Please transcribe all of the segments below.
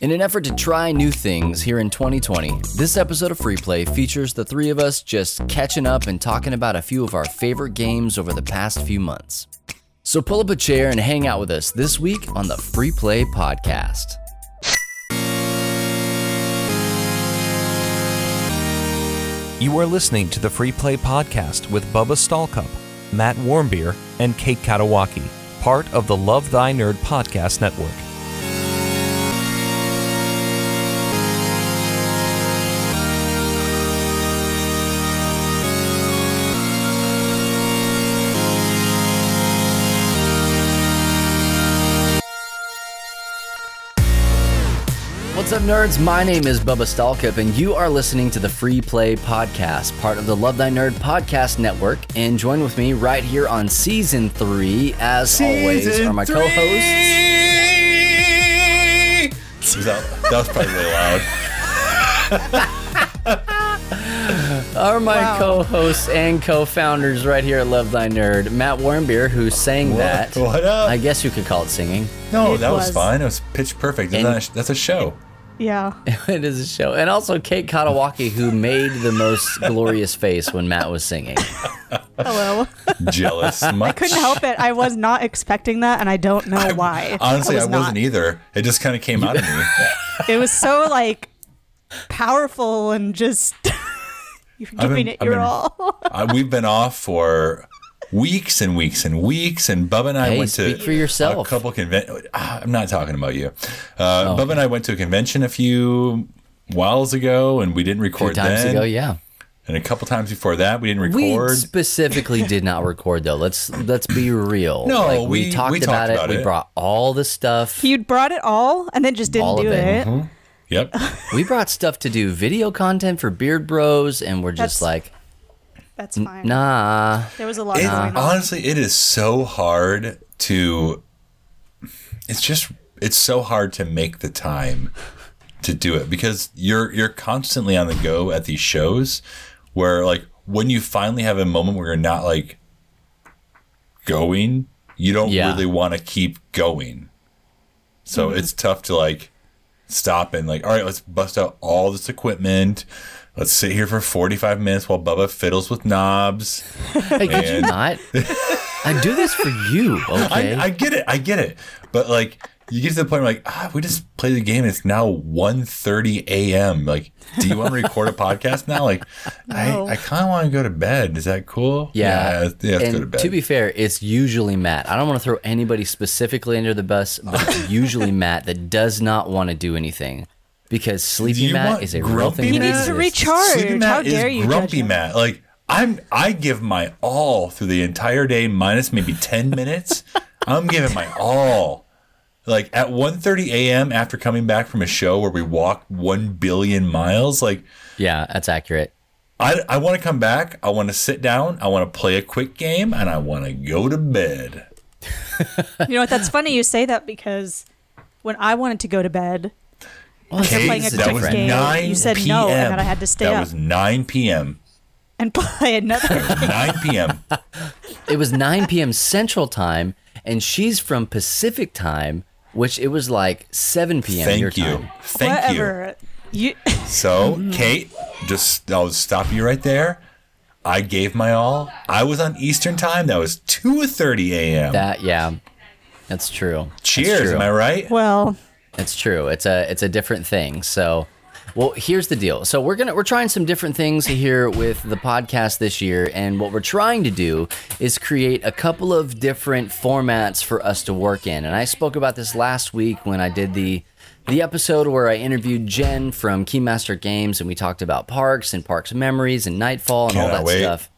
In an effort to try new things here in 2020, this episode of Free Play features the three of us just catching up and talking about a few of our favorite games over the past few months. So pull up a chair and hang out with us this week on the Free Play Podcast. You are listening to the Free Play Podcast with Bubba Stallcup, Matt Warmbier, and Kate Katawaki, part of the Love Thy Nerd Podcast Network. What's up, nerds? My name is Bubba Stallcup, and you are listening to the Free Play Podcast, part of the Love Thy Nerd Podcast Network. And join with me right here on season three, as always, are my co hosts. Was that, that was probably really loud. Are my co hosts and co founders right here at Love Thy Nerd, Matt Warmbier, who sang that. What up? I guess you could call it singing. no, It that was. was. fine. It was pitch perfect. And- That's, that's a show. Yeah. it is a show. And also Kate Katawaki, who made the most glorious face when Matt was singing. Hello. Jealous much? Couldn't help it. I was not expecting that, and I don't know why. Honestly, I, was wasn't not. either. It just kind of came out of me. It was so like powerful and just you're I've giving been- it I've your been- all. Uh, we've been off for weeks and weeks and weeks, and Bubba and I Hey, went to for yourself. a couple convention. I'm not talking about you. Oh. Uh, Bubba and I went to a convention a few whiles ago, and we didn't Two record times then. ago, yeah. And a couple times before that, we didn't record. We specifically did not record though. Let's let's be real. No, like, we, we- talked we about talked it. about we brought all the stuff. You'd brought it all and then just didn't All of do it. it. Mm-hmm. yep. We brought stuff to do video content for Beard Bros, and we're just That's- like, That's fine. nah. There was a lot It, going on. honestly, it is so hard to. It's just it's so hard to make the time to do it because you're you're constantly on the go at these shows where like when you finally have a moment where you're not like going, you don't Yeah. really want to keep going. So mm-hmm. it's tough to like stop and like, all right, let's bust out all this equipment. Let's sit here for 45 minutes while Bubba fiddles with knobs. Hey, could you not? I do this for you, okay? I, I get it. I get it. But like you get to the point where like, ah, we just play the game. It's now 1.30 a.m. Like, do you want to record a podcast now? Like, No. I, I kind of want to go to bed. Is that cool? yeah. Yeah, yeah and to bed. be fair, it's usually Matt. I don't want to throw anybody specifically under the bus, but it's usually Matt that does not want to do anything because Do Sleepy Matt is a real grumpy thing. He needs to recharge. Sleepy Matt How is dare you judge grumpy him? Matt. Like I'm, I give my all through the entire day, minus maybe 10 minutes. I'm giving my all. Like at 1.30 a.m. after coming back from a show where we walked 1 billion miles, like Yeah, that's accurate. I, I want to come back. I want to sit down. I want to play a quick game, and I want to go to bed. You know what? That's funny you say that because when I wanted to go to bed, Well, Kate, playing a that was game. nine You said p.m. no, and then I had to stay that up. was 9 p.m. and play another 9 p.m. It was 9 p.m. Central Time, and she's from Pacific Time, which it was like 7 p.m. your Thank you. time. Thank you. whatever. You So, Kate, just I'll stop you right there. I gave my all. I was on Eastern time. That was 2:30 a.m. That yeah, that's true. That's Cheers. true. Am I right? well, It's true. It's a it's a different thing. So, well, here's the deal. So we're gonna we're trying some different things here with the podcast this year, and what we're trying to do is create a couple of different formats for us to work in. And I spoke about this last week when I did the the episode where I interviewed Jen from Keymaster Games, and we talked about parks and parks memories and Nightfall and all Cannot that wait. stuff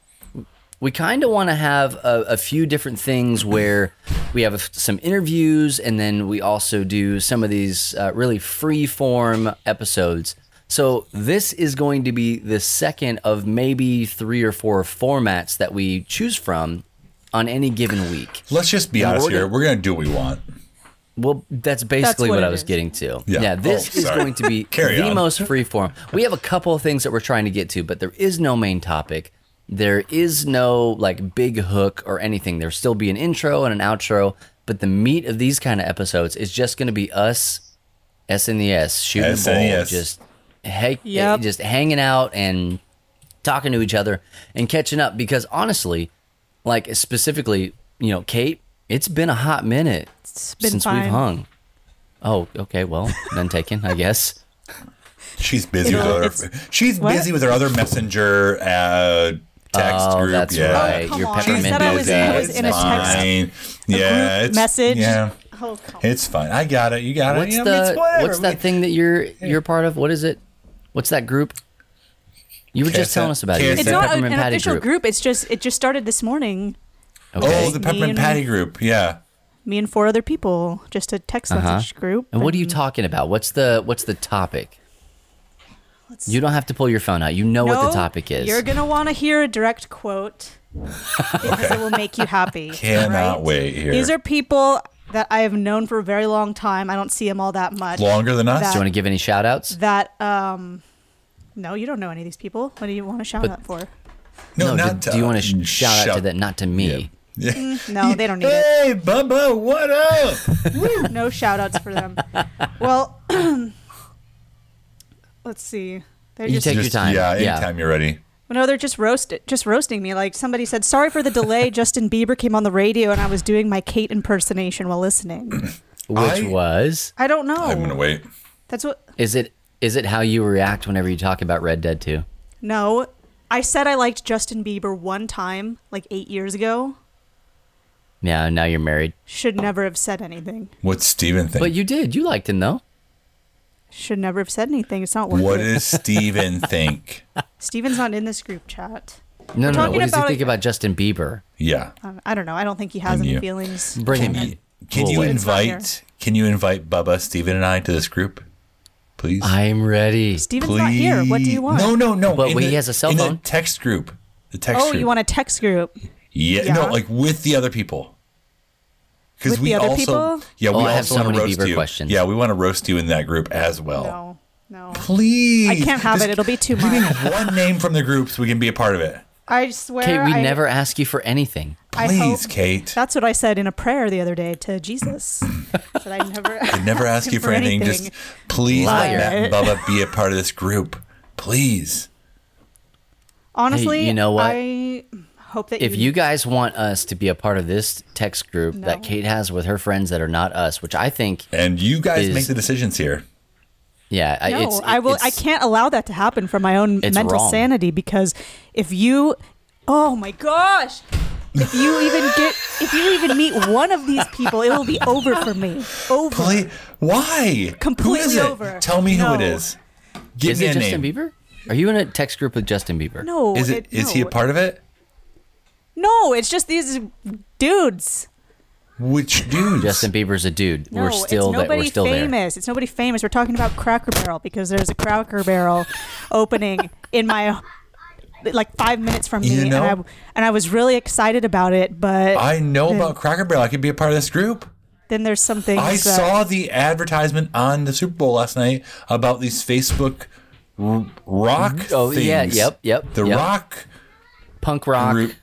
we kind of want to have a, a few different things where we have some interviews and then we also do some of these uh, really free form episodes. So this is going to be the second of maybe three or four formats that we choose from on any given week. Let's just be And honest we're here. gonna- We're gonna do what we want. Well, that's basically what what, I was is. getting to. Yeah. yeah this Oh, is going to be the on. most free form. We have a couple of things that we're trying to get to, but there is no main topic. There is no like big hook or anything. There'll still be an intro and an outro, but the meat of these kind of episodes is just going to be us SNES, shooting the ball, SNES. just hey, Yep. just hanging out and talking to each other and catching up. Because honestly, like specifically, you know, Kate, it's been a hot minute been since fine. we've hung. Oh, okay. Well, none taken, I guess. She's busy with It'll- her. She's what? busy with her other messenger uh, text Oh, group. that's yeah. right. come Your on. I peppermint said I was- I was It's in a text- fine. Yeah, group it's message. Yeah, Oh, come it's fine. I got it. You got What's it. You know, it's the what's that thing that you're you're part of? What is it? What's that group? You were just telling us about it. KSN. It's It's not an, Peppermint an Patty official group. group. It's just it just started this morning. Okay. Oh, the Me peppermint and- patty group. Yeah. Me and four other people, just a text Uh-huh. message group. And what are you talking about? What's the what's the topic? Let's- You don't have to pull your phone out. You know what the topic is. You're gonna want to hear a direct quote because it will make you happy. Cannot right? wait here. These are people that I have known for a very long time. I don't see them all that much. longer than us. Do you want to give any shout outs? That um, no, you don't know any of these people. What do you want to shout But- out for? no, do, not do you want to sh- shout out to that? Not to me. Yeah. No, they don't need it. Hey, Bubba, what up? No shout outs for them. Well, let's see. They're You just take your time. Yeah, Yeah. anytime you're ready. no, they're just roast just roasting me. Like somebody said, sorry for the delay. Justin Bieber came on the radio and I was doing my Kate impersonation while listening. Which I- was I don't know. I'm gonna wait. That's what. is it is it how you react whenever you talk about Red Dead 2? No, I said I liked Justin Bieber one time, like eight years ago. Yeah, now you're married. Should never have said anything. What's Steven think? But you did. You liked him though. Should never have said anything. It's not worth what it. does Steven think? Steven's not in this group chat. No, no, no. talking What does he about think a- about Justin Bieber? Yeah. Um, I don't know. I don't think he has And any you. feelings. Bring him Can in. you, can We'll you wait. It's not invite can you invite Bubba, Steven, and I to this group? Please? I'm ready. Steven's not here. What do you want? No, no, no. But in he the- has a cell in phone. The text group. The text Oh, group. you want a text group? Yeah, Yeah? no, like with the other people. Because we the other also, people? yeah, Oh, we I have also so want to many roast Bieber you. questions. Yeah, we want to roast you in that group as well. No, no. Please, I can't have Just it. It'll be too Give me much. one name from the group so we can be a part of it. I swear. Kate, we I- never ask you for anything. Please, hope- Kate. That's what I said in a prayer the other day to Jesus. that I never. I never ask you for anything. Just please Liar. let Matt and Bubba be a part of this group. Please. Honestly, you know what? I hope that If you guys want us to be a part of this text group that Kate has with her friends that are not us, which I think, And you guys Is- make the decisions here. yeah, I- No, it's, I will. I can't allow that to happen for my own mental wrong. sanity because if you, oh my gosh, if you even get, if you even meet one of these people, it will be over for me. Over. Please. Why? Completely who is it? over. Tell me who it is. Give Is me it a Justin name. Bieber? Are you in a text group with Justin Bieber? No. Is it? Is no. he a part of it? No, it's just these dudes. Which dudes? Justin Bieber's a dude. No, we're still it's that nobody we're still there. famous. It's nobody famous. We're talking about Cracker Barrel because there's a Cracker Barrel opening in my like five minutes from me, You know- and I and I was really excited about it. But I know then, about Cracker Barrel. I could be a part of this group. then there's something. I that, saw the advertisement on the Super Bowl last night about these Facebook r- rock mm-hmm. Oh, things. yeah, yep, yep, The yep. rock Punk rock, group, r-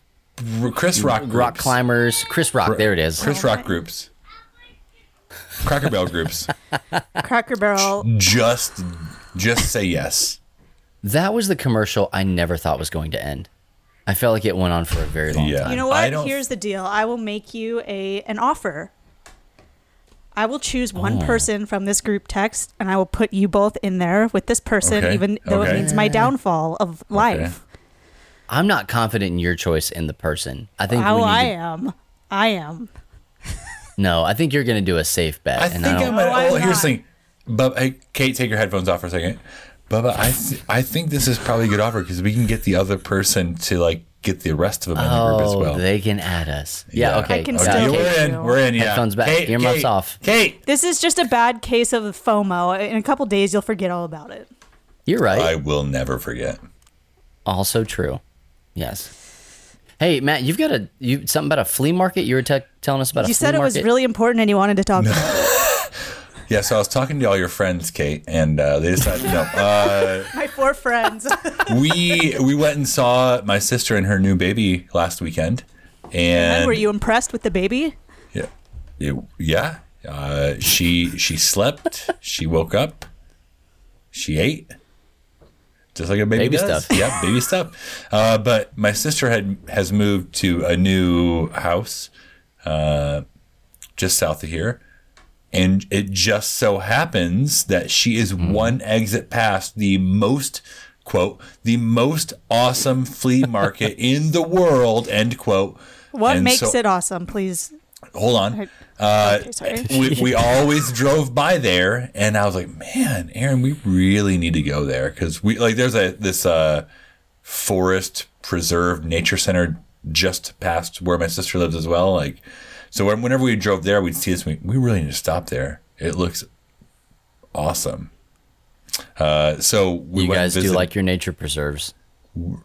Chris Rock rock climbers, Chris Rock. There it is. Chris oh, Rock groups. Cracker Barrel groups. Cracker Barrel. Just, just say yes. That was the commercial I never thought was going to end. I felt like it went on for a very long Yeah. time. You know what? Here's the deal. I will make you a an offer. I will choose Oh. one person from this group text, and I will put you both in there with this person, Okay, even though okay. it means my downfall of life. I'm not confident in your choice in the person. I think we Oh, I to- am. I am. No, I think you're going to do a safe bet. I and think oh, I I don't, might. No, I'm oh, here's the thing. Bub, hey, Kate, take your headphones off for a second. Bubba, I th- I think this is probably a good offer because we can get the other person to like get the rest of them in the group as Oh, well. they can add us. Yeah, Yeah. okay. I can okay. still we're in. you. We're in. Yeah. Headphones back, Kate, earmuffs Kate, off. Kate, This is just a bad case of FOMO. In a couple days, you'll forget all about it. You're right. I will never forget. Also true. Yes. Hey, Matt, you've got a you something about a flea market. You were te- telling us about a You flea said it was really important and you wanted to talk about it. Yeah, so I was talking to all your friends, Kate, and uh, they decided no. Uh, My four friends. we we went and saw my sister and her new baby last weekend, and Were you impressed with the baby? Yeah, It- yeah, Uh, she she slept. She woke up. She ate. Just like a baby, Baby does. stuff. Yeah, baby stuff. Uh, but my sister had has moved to a new house, uh, just south of here, and it just so happens that she is Hmm. one exit past the most quote the most awesome flea market in the world end quote. What And makes so- it awesome? Please. Hold on. okay, sorry. we, we always drove by there and i was like man aaron we really need to go there because we like there's a this uh forest preserve nature center just past where my sister lives as well like so when- whenever we drove there we'd see this we, we really need to stop there it looks awesome uh so we You went and guys do like your nature preserves.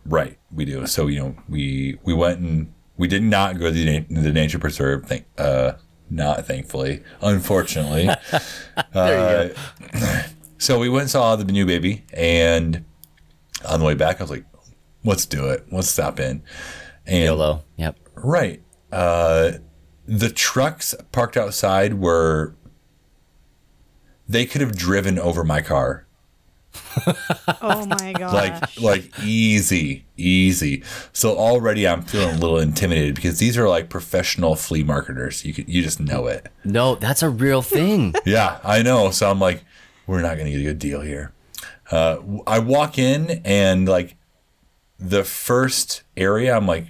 Right, we do. So you know, we we went and we did not go to the, na- the nature preserve. Thank, uh, not thankfully, unfortunately. uh, so we went and saw the new baby, and on the way back, I was like, "Let's do it. Let's stop in." And YOLO. Yep. right, uh, the trucks parked outside were they could have driven over my car Oh my god. like like easy easy so already i'm feeling a little intimidated because these are like professional flea marketers you could, you just know it No, that's a real thing. yeah i know so i'm like we're not gonna get a good deal here uh, i walk in and like the first area i'm like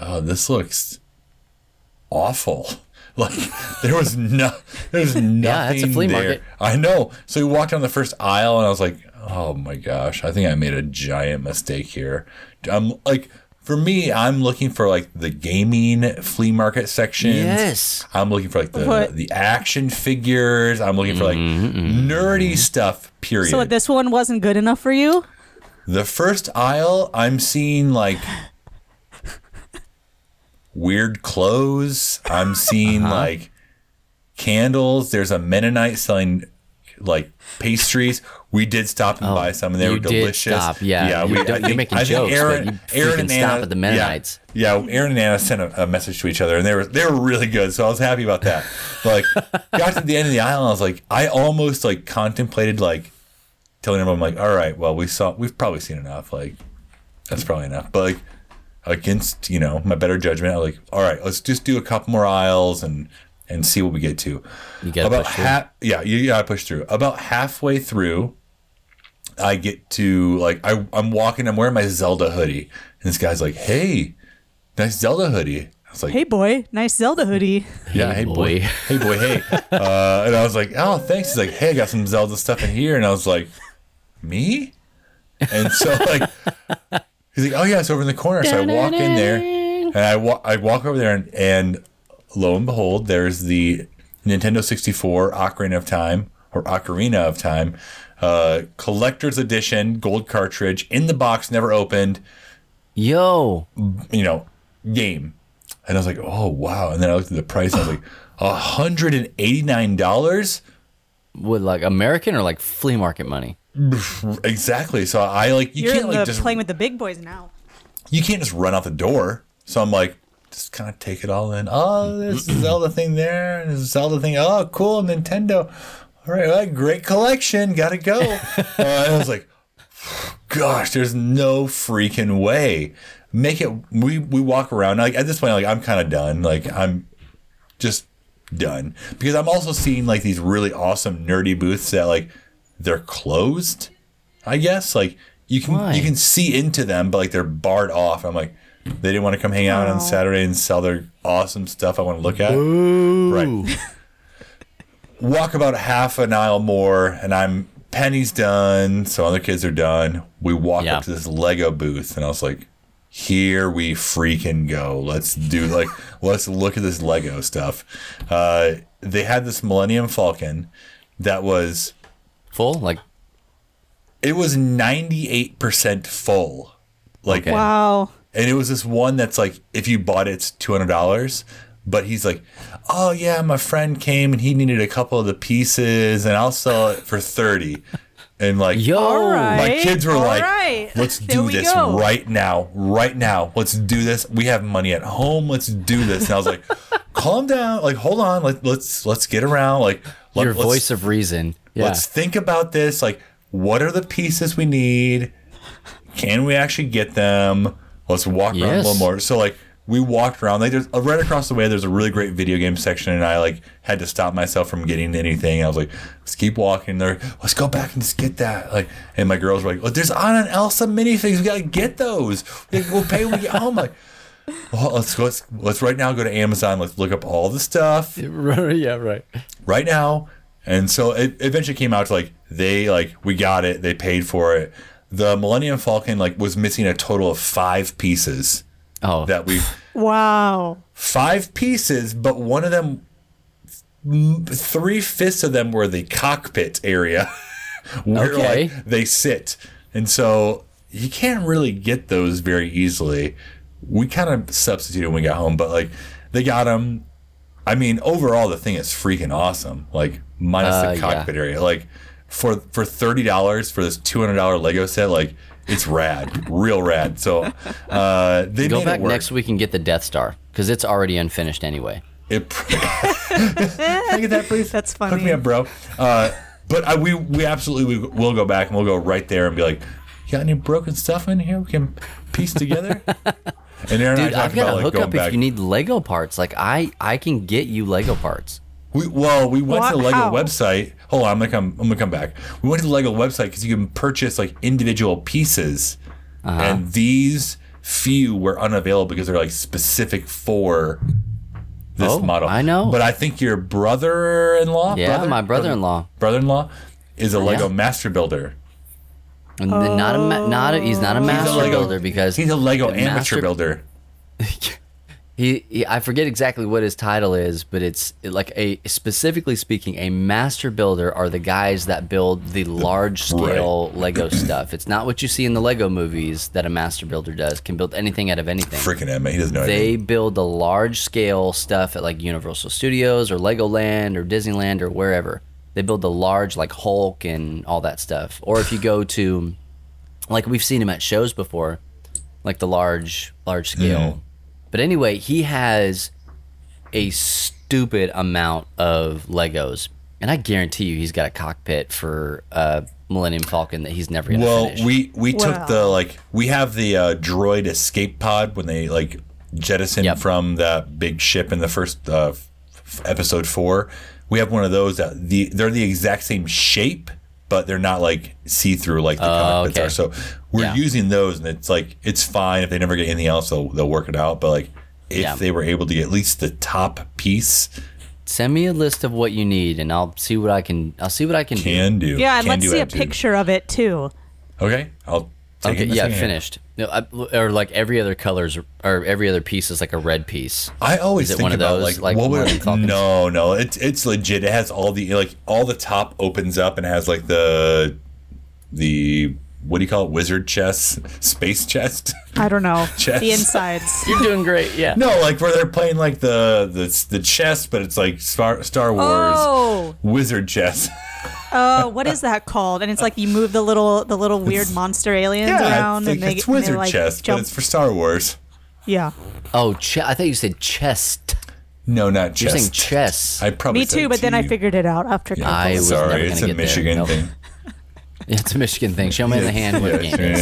oh this looks awful like there was no there's nothing that's a flea there. market. I know. So we walked down the first aisle and I was like, oh my gosh, I think I made a giant mistake here. I'm like, for me, I'm looking for like the gaming flea market sections. Yes. I'm looking for like the, What? the action figures. I'm looking for like Mm-hmm, nerdy stuff, period. so this one wasn't good enough for you? The first aisle, I'm seeing like weird clothes. I'm seeing Uh-huh. like candles. There's a Mennonite selling like pastries. We did stop and oh, buy some, and they Oh, were delicious. stop, yeah. You we, you're making jokes, but you freaking stop at the Mennonites. Yeah, yeah, Aaron and Anna sent a, a message to each other, and they were they were really good. So I was happy about that. Like, got to the end of the aisle, and I was like, I almost like contemplated like telling everyone, like, all right, well, we saw, we've probably seen enough. Like, that's probably enough. But like, against you know my better judgment, I was like, all right, let's just do a couple more aisles and and see what we get to. You gotta About through. half, yeah, you gotta push through. About halfway through, I get to like I, I'm walking, I'm wearing my Zelda hoodie, and this guy's like, "Hey, nice Zelda hoodie." I was like, Hey boy, nice Zelda hoodie. yeah, Hey, hey, boy. boy. hey boy, hey. Uh, and I was like, oh, thanks. He's like, hey, I got some Zelda stuff in here. And I was like, me? And so like, he's like, oh yeah, it's over in the corner. So I walk in there, and I walk, I walk over there, and, and lo and behold, there's the Nintendo 64 Ocarina of Time or Ocarina of Time, uh, collector's edition gold cartridge in the box, never opened Yo. you know, game. And I was like, oh wow. And then I looked at the price. And I was like, hundred and eighty nine dollars. With like American or like flea market money? Exactly. So I like you You're can't in like just playing with the big boys now. you can't just run out the door. So I'm like, just kind of take it all in. Oh, there's a Zelda thing there, and there's a Zelda thing. Oh, cool, Nintendo. All right, well, great collection. Gotta go. uh, and I was like, gosh, there's no freaking way. Make it. We we walk around like at this point, like I'm kind of done. Like I'm just done because I'm also seeing like these really awesome nerdy booths that like they're closed. I guess like you can Why? you can see into them, but like they're barred off. I'm like, they didn't want to come hang out on Saturday and sell their awesome stuff I want to look at. Right. Walk about half an aisle more, and I'm Penny's done. So other kids are done. We walk Yeah. up to this Lego booth, and I was like, here we freaking go. Let's do like let's look at this Lego stuff. Uh, they had this Millennium Falcon that was Full? Like it was 98% full. Like Okay. Wow. And it was this one that's like if you bought it it's $200 but he's like oh yeah my friend came and he needed a couple of the pieces and i'll sell it for 30 and like yo. All right. my kids were All like right. let's do we this go. right now right now let's do this we have money at home let's do this and i was like calm down. Like, hold on. Like, let's let's get around. Like, let, Your voice of reason. Yeah. Let's think about this. Like, what are the pieces we need? Can we actually get them? Let's walk around a little more. So, like, we walked around. Like, there's right across the way. There's a really great video game section, and I like had to stop myself from getting anything. I was like, let's keep walking. There, let's go back and just get that. Like, and my girls were like, well, there's Anna and Elsa minifigs. We gotta get those. We'll pay when we get home. Like, well, let's go. Let's, let's right now go to Amazon. Let's look up all the stuff yeah, right. right now. And so it eventually came out to like they like we got it, they paid for it. The Millennium Falcon like was missing a total of five pieces Oh, that we Wow. five pieces, but one of them three fifths of them were the cockpit area where Okay. like they sit. And so you can't really get those very easily. We kind of substituted when we got home, but like they got them. I mean, overall, the thing is freaking awesome. Like minus Uh, the yeah. cockpit area. Like for for thirty dollars for this two hundred dollar Lego set, like it's rad, real rad. So uh, they go back next week and get the Death Star because it's already unfinished anyway. It, Can I get that, please? That's funny. Hook me up, bro. Uh, but I, we we absolutely we will go back and we'll go right there and be like, "You got any broken stuff in here we can piece together?" and Aaron Dude, and I I've got about a like hookup if back. you need Lego parts. Like I, I can get you Lego parts. We, well, we went to the Lego How? website. Hold on, I'm gonna come. I'm gonna come back. We went to the Lego website because you can purchase like individual pieces, Uh-huh. and these few were unavailable because they're like specific for this Oh, model. I know. but I think your brother-in-law, Yeah, brother- my brother-in-law. brother-in-law is a Lego Yeah. master builder. And then not a, not a, he's not a He's a master Lego builder because he's a Lego amateur master- builder. He, he, I forget exactly what his title is, but it's like a specifically speaking, a master builder are the guys that build the large scale Lego stuff. It's not what you see in the Lego movies that a master builder does. Can build anything out of anything. Freaking Emma, he doesn't know they anything. build the large scale stuff at like Universal Studios or Legoland or Disneyland or wherever. They build the large like Hulk and all that stuff. Or if you go to like we've seen him at shows before, like the large large scale. But anyway, he has a stupid amount of Legos. And I guarantee you he's got a cockpit for uh Millennium Falcon that he's never gonna Well, finish. we we took the like we have the uh, droid escape pod when they like jettison Yep. from that big ship in the first uh, f- episode four. We have one of those that the they're the exact same shape, but they're not like see through like the oh, cockpits okay. are. So we're Yeah. using those, and it's like it's fine if they never get anything else, they'll they'll work it out. But like if Yeah. they were able to get at least the top piece, Send me a list of what you need and I'll see what I can I'll see what I can can do. Yeah, and Can let's do see a picture of it too. Okay, I'll take Okay, it. the yeah, finished. No, I, or like every other colors or every other piece is like a red piece. I always Is it think one of about those, like, like what Millennium would Falcons? no no it's it's legit. It has all the like all the top opens up and has like the the what do you call it wizard chest space chest I don't know. Chess. The insides. You're doing great, yeah. no like where they're playing like the the the chest but it's like Star Star Wars Oh, wizard chest. Oh, what is that called? And it's like you move the little the little weird monster aliens yeah, around, it's, and they it's and they, wizard like, chest, jump. but it's for Star Wars. yeah, Oh, ch- I thought you said chest. No, not You're chest. saying chess. I probably me too. But to then I figured it out after. Yeah, I was sorry, never it's gonna a get there. Michigan Nope. thing. Yeah, it's a Michigan thing. Show me in the hand what the game is.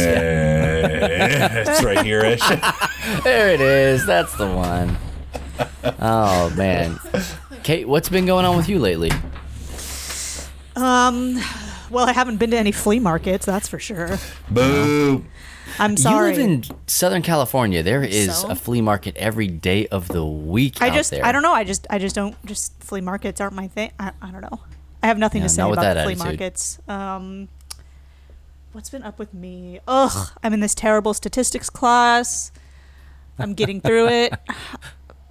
it's right here ish. There it is. That's the one. Oh man, Kate, what's been going on with you lately? Um, well, I haven't been to any flea markets, that's for sure. Boo. I'm sorry. You live in Southern California. There is So? a flea market every day of the week I out just there. I don't know. I just I just don't just flea markets aren't my thing. I, I don't know. I have nothing Yeah, to say not about that flea attitude. markets. Um, what's been up with me? Ugh, I'm in this terrible statistics class. I'm getting through it.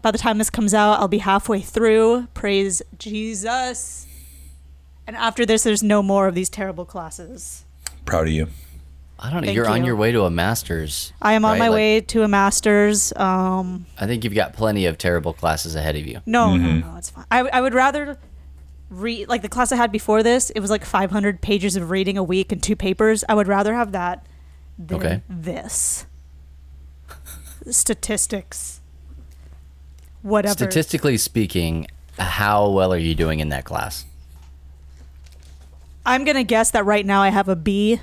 By the time this comes out, I'll be halfway through. Praise Jesus. And after this, there's no more of these terrible classes. Proud of you. I don't know. Thank You're on your way to a master's. I am on right? my Like, way to a master's. Um, I think you've got plenty of terrible classes ahead of you. No, Mm-hmm. no, no, it's fine. I, I would rather read like the class I had before this. It was like 500 pages of reading a week and two papers. I would rather have that than Okay. this. Statistics. whatever. Statistically speaking, how well are you doing in that class? I'm gonna guess that right now I have a B.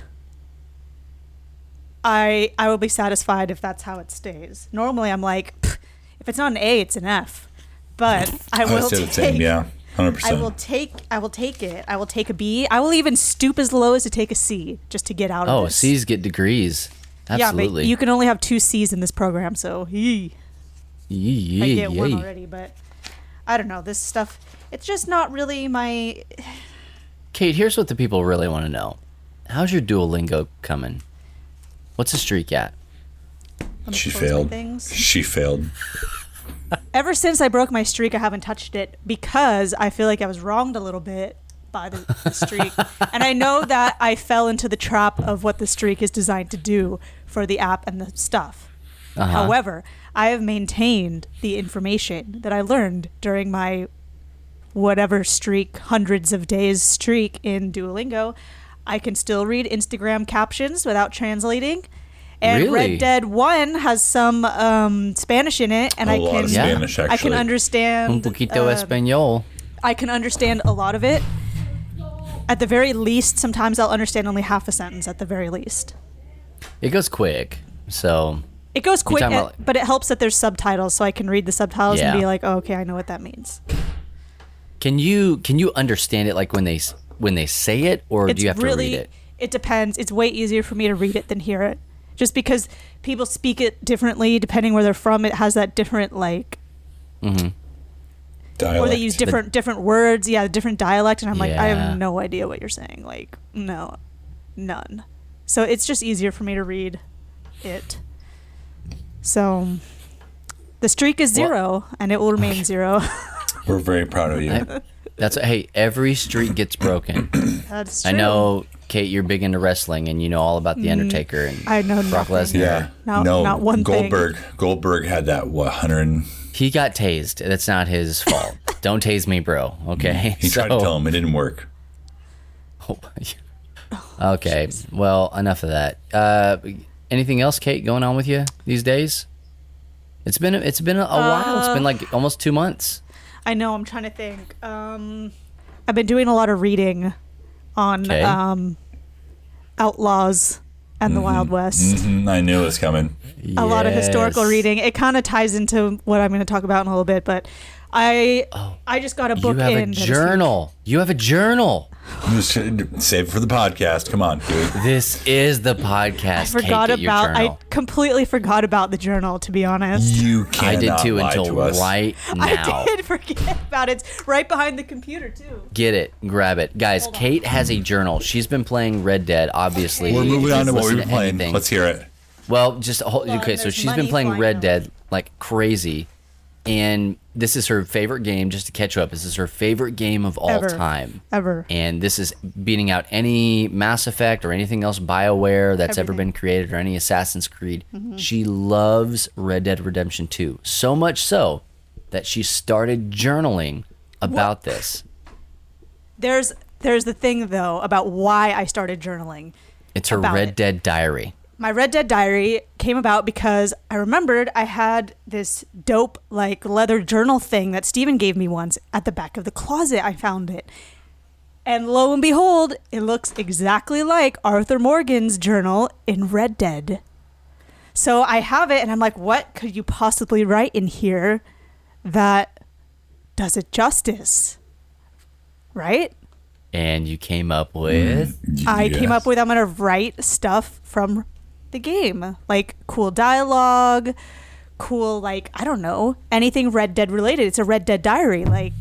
I I will be satisfied if that's how it stays. Normally I'm like, if it's not an A, it's an F. But I I will would take. same. Yeah, hundred I will take. I will take it. I will take a B. I will even stoop as low as to take a C just to get out of Oh, this. C's get degrees. Yeah, Absolutely. but you can only have two C's in this program, so yee. Yee, I yee, get one already. But I don't know. This stuff. It's just not really my. Kate, here's what the people really want to know. How's your Duolingo coming? What's the streak at? She failed. Things. She failed. Ever since I broke my streak, I haven't touched it because I feel like I was wronged a little bit by the, the streak. and I know that I fell into the trap of what the streak is designed to do for the app and the stuff. Uh-huh. However, I have maintained the information that I learned during my whatever streak, hundreds of days streak in Duolingo. I can still read Instagram captions without translating. And Really? Red Dead 1 has some um, Spanish in it, and A I lot can of Yeah. Spanish, I can actually. Un poquito uh, español. I can understand a lot of it. At the very least, sometimes I'll understand only half a sentence. At the very least, It goes quick. So, it goes quick, talking and- about- but it helps that there's subtitles, so I can read the subtitles and be like, "Oh, okay, I know what that means." Can you can you understand it like when they when they say it or It's do you have really, to read it? it depends. It's way easier for me to read it than hear it, just because people speak it differently depending where they're from. It has that different like, mm-hmm. Dialect. or they use different different words. Yeah, different dialect, and I'm like, I have no idea what you're saying. Like, no, none. So it's just easier for me to read it. So the streak is Well- zero, and it will remain zero. We're very proud of you. I- That's hey, every street gets broken. That's true. I know, Kate, you're big into wrestling and you know all about the mm-hmm. Undertaker and I know Brock nothing. Lesnar. yeah. Not- no. not one thing. Goldberg. Goldberg had that what hundred. He got tased. That's not his fault. Don't tase me, bro. Okay. Mm-hmm. He tried to tell him it didn't work. okay. Well, enough of that. Uh, anything else, Kate, going on with you these days? It's been it's been a, a while. It's been uh, like almost two months. I know. I'm trying to think. Um, I've been doing a lot of reading on Okay. um, outlaws and the Wild West. Mhm, I knew it was coming. A lot of historical reading. It kind of ties into what I'm going to talk about in a little bit, but I I just got a book Oh, You have in a journal. You have a journal. Just save it for the podcast. Come on, dude. This is the podcast. I forgot Kate, about. I completely forgot about the journal. To be honest, You can. I did too until to right now. I did forget about it. It's right behind the computer too. Get it, grab it, guys. Kate has a journal. She's been playing Red Dead. Obviously, We're moving on to what we've been playing. anything. Let's hear it. Well, just hold, Well, okay. So she's been playing Red out. Dead like crazy, and this is her favorite game. Just to catch up, this is her favorite game of all Ever. time. Ever. And this is beating out any Mass Effect or anything else Bioware that's ever been created or any Assassin's Creed. Mm-hmm. She loves Red Dead Redemption 2 so much so that she started journaling about this. There's there's the thing though about why I started journaling. It's her Red it. Dead diary. My Red Dead Diary came about because I remembered I had this dope like leather journal thing that Steven gave me once at the back of the closet. I found it. And lo and behold, it looks exactly like Arthur Morgan's journal in Red Dead. So I have it and I'm like, what could you possibly write in here that does it justice? Right? And you came up with mm, I came up with I'm gonna write stuff from the game, like cool dialogue, cool like I don't know anything Red Dead related. It's a Red Dead diary, like.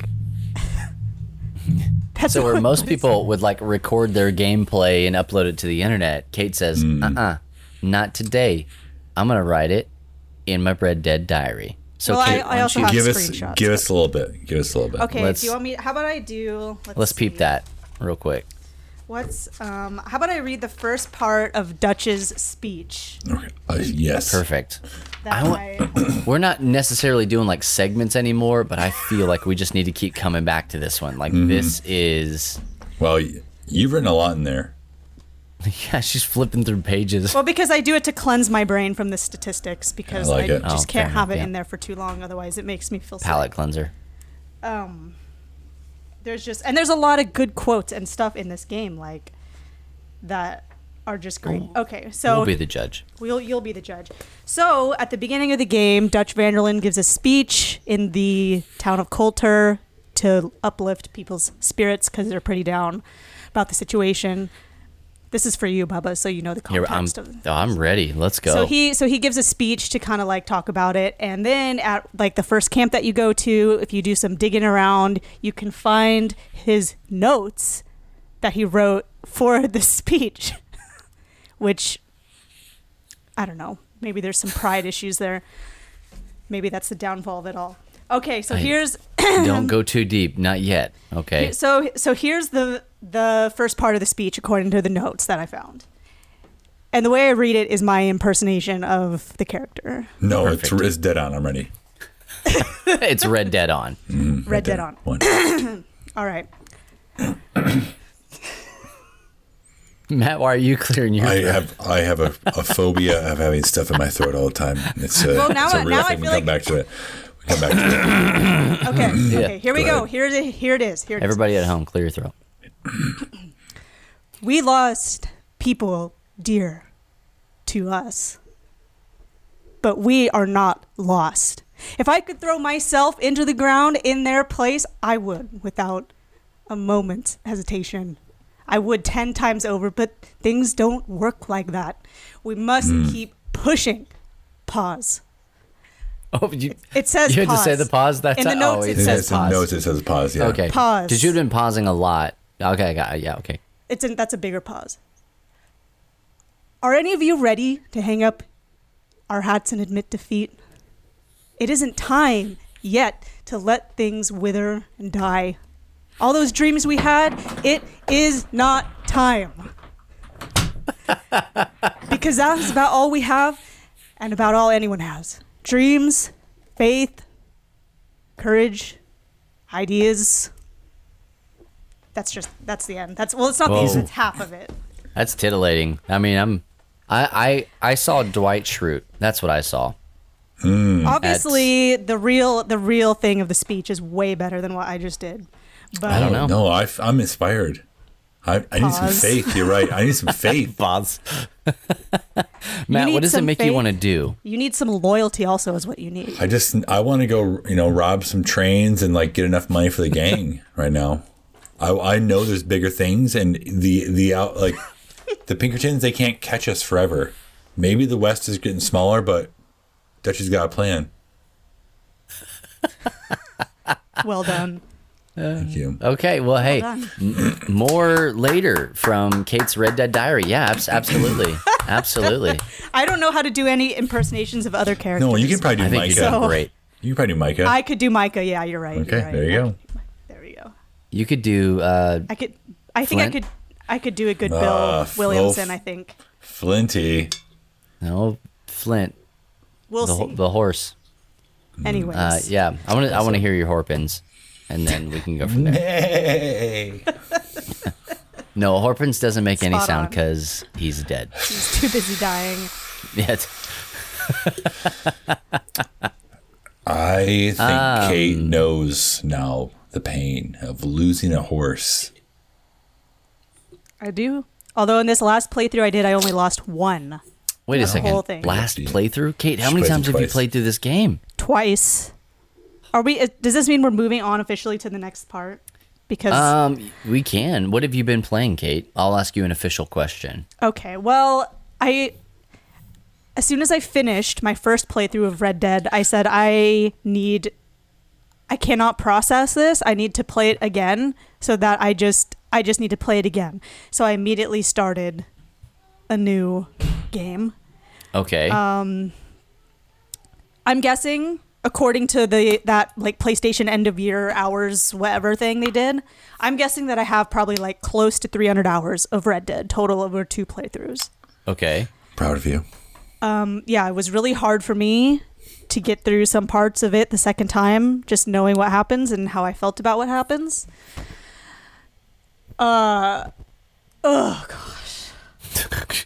That's So where most people would like record their gameplay and upload it to the internet, Kate says, hmm. "Uh-uh, not today. I'm gonna write it in my Red Dead diary." So Well, Kate, I why don't also you- have Give us, give us a little bit. Give us a little bit. Okay, Let's- do you want me? How about I do? Let's, let's peep that real quick. What's um? How about I read the first part of Dutch's speech? Okay. Uh, yes. Perfect. That I wa- I, We're not necessarily doing like segments anymore, but I feel like we just need to keep coming back to this one. Like Mm-hmm. this is Well, you've written a lot in there. Yeah, she's flipping through pages. Well, because I do it to cleanse my brain from the statistics because I like I just Oh, can't have enough, it yeah. in there for too long. Otherwise, it makes me feel sick. Cleanser. um there's just and there's a lot of good quotes and stuff in this game like that are just great. Okay, so we'll be the judge. we'll you'll be the judge. So at the beginning of the game, Dutch van der Linde gives a speech in the town of Colter to uplift people's spirits because they're pretty down about the situation. This is for you, Bubba, so you know the Here, I'm. context of I'm ready. Let's go. so he so he gives a speech to kind of like talk about it, and then at like the first camp that you go to, if you do some digging around, you can find his notes that he wrote for the speech, which I don't know. Maybe there's some pride issues there. Maybe that's the downfall of it all. Okay, so I- here's Don't go too deep. Not yet. Okay. so so here's the the first part of the speech according to the notes that I found. And the way I read it is my impersonation of the character. No, it's, it's dead on. I'm ready. it's Red Dead on. Mm-hmm. Red Dead on. One. All right. Matt, why are you clearing your I throat? have I have a, a phobia of having stuff in my throat all the time. It's a, uh, Well, now it's a I- real now I thing. We feel come like- back to it. We come back to it. Okay. Okay. Here we Go go. Here it here it is. Here it is. Everybody at home, clear your throat. We lost people dear to us. But we are not lost. If I could throw myself into the ground in their place, I would without a moment's hesitation. I would 10 times over, but things don't work like that. We must hmm. keep pushing. Pause. Oh, you, It says you had to say pause. the pause. That's In the a- notes oh, it It says has some pause. notes. It says pause. Yeah. Okay. Pause. Because you've been pausing a lot. Okay, I got it. Yeah, okay. It's an, that's a bigger pause. Are any of you ready to hang up our hats and admit defeat? It isn't time yet to let things wither and die. All those dreams we had, it is not time. because that's about all we have and about all anyone has. Dreams, faith, courage, ideas. That's just that's the end. That's well, it's not the end. It's half of it. That's titillating. I mean, I'm. I I I saw Dwight Schrute. That's what I saw. Hmm. Obviously, the real the real thing of the speech is way better than what I just did. But I don't know. No, I, am inspired. I, I need some faith. You're right. I need some faith. Pause. Matt, what does it some make you want to do? You need some loyalty, also, is what you need. I just I want to go, you know, rob some trains and like get enough money for the gang right now. I I know there's bigger things and the the out like the Pinkertons they can't catch us forever. Maybe the West is getting smaller, but Dutch's got a plan. Well done. Thank you. Okay, well, hey, done. m- more later from Kate's Red Dead Diary. Yeah, abs- absolutely, absolutely. I don't know how to do any impersonations of other characters. No, you can probably do I think Micah. you're So- great. You can probably do Micah. I could do Micah. Yeah, you're right. okay, you're right. there you go. There we go. You could do. Uh, I could. I think Flint? I could. I could do a good Bill Ah, Williamson. Flo- I think Flinty. no, Flint, we'll the see. the horse. Anyways, Uh, yeah, I want to. I want to hear your Horpins, and then we can go from there. No, Horpins doesn't make any sound on. because he's dead. he's too busy dying. Yeah, I think Um, Kate knows now the pain of losing a horse. I do. Although in this last playthrough I did, I only lost one Wait a The whole second. thing. Last playthrough, Kate. How Just many times have you played through this game? twice. Are we? Does this mean we're moving on officially to the next part? Because Um, we can. What have you been playing, Kate? I'll ask you an official question. Okay, well, I as soon as I finished my first playthrough of Red Dead, I said I need I cannot process this. I need to play it again so that I just I just need to play it again. So I immediately started a new game. Okay. Um, I'm guessing according to the that like PlayStation end of year hours whatever thing they did, I'm guessing that I have probably like close to 300 hours of Red Dead total over two playthroughs. okay. Proud of you. Um, yeah, it was really hard for me to get through some parts of it the second time, just knowing what happens and how I felt about what happens. Uh, oh gosh.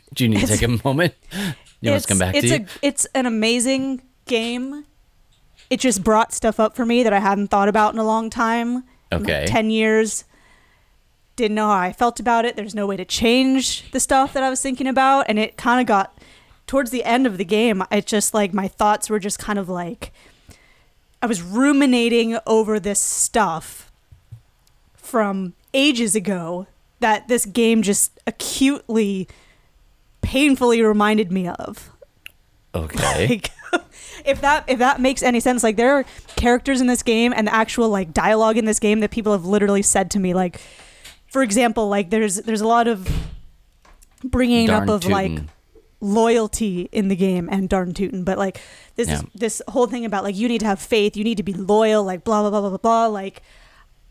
Do you need to take a moment? You want us to come back it's to a you? it's an amazing game. It just brought stuff up for me that I hadn't thought about in a long time. In, like, ten years. Didn't know how I felt about it. There's no way to change the stuff that I was thinking about, and it kind of got towards the end of the game. It just like my thoughts were just kind of like I was ruminating over this stuff from ages ago that this game just acutely painfully reminded me of. Okay. Like if that if that makes any sense, like there are characters in this game and the actual like dialogue in this game that people have literally said to me like for example, like there's there's a lot of bringing Darn up of like loyalty in the game and darn tootin', but like this is this whole thing about like you need to have faith, you need to be loyal, like blah blah blah blah blah blah. Like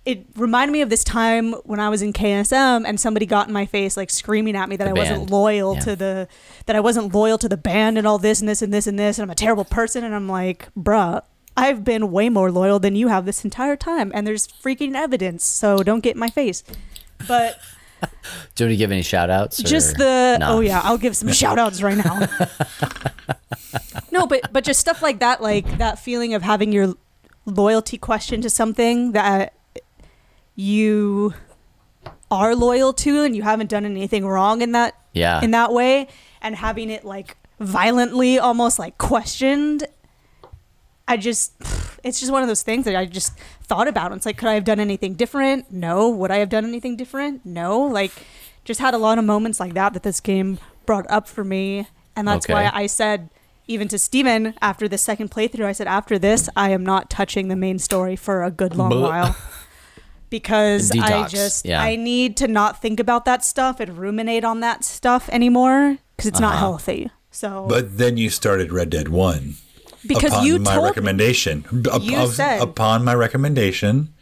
it reminded me of this time when I was in KSM and somebody got in my face like screaming at me that The I wasn't loyal Yeah. to the that I wasn't loyal to the band and all this and this and this and this and I'm a terrible person and I'm like, bruh, I've been way more loyal than you have this entire time and there's freaking evidence, so don't get in my face. But Do you want to give any shout outs? just the oh yeah i'll give some shout outs right now no but but just stuff like that like that feeling of having your loyalty question to something that you are loyal to and you haven't done anything wrong in that Yeah. in that way and having it like violently almost like questioned i just it's just one of those things that i just thought about. It's like could i have done anything different? No. Would i have done anything different? No. Like just had a lot of moments like that that this game brought up for me. And that's why i said even to Steven after the second playthrough, I said, after this, I am not touching the main story for a good long while. Because I just, yeah. I need to not think about that stuff and ruminate on that stuff anymore because it's not Uh-huh. healthy. So, But then you started Red Dead 1. because upon you my told me, recommendation. Up- You up- said- upon my recommendation,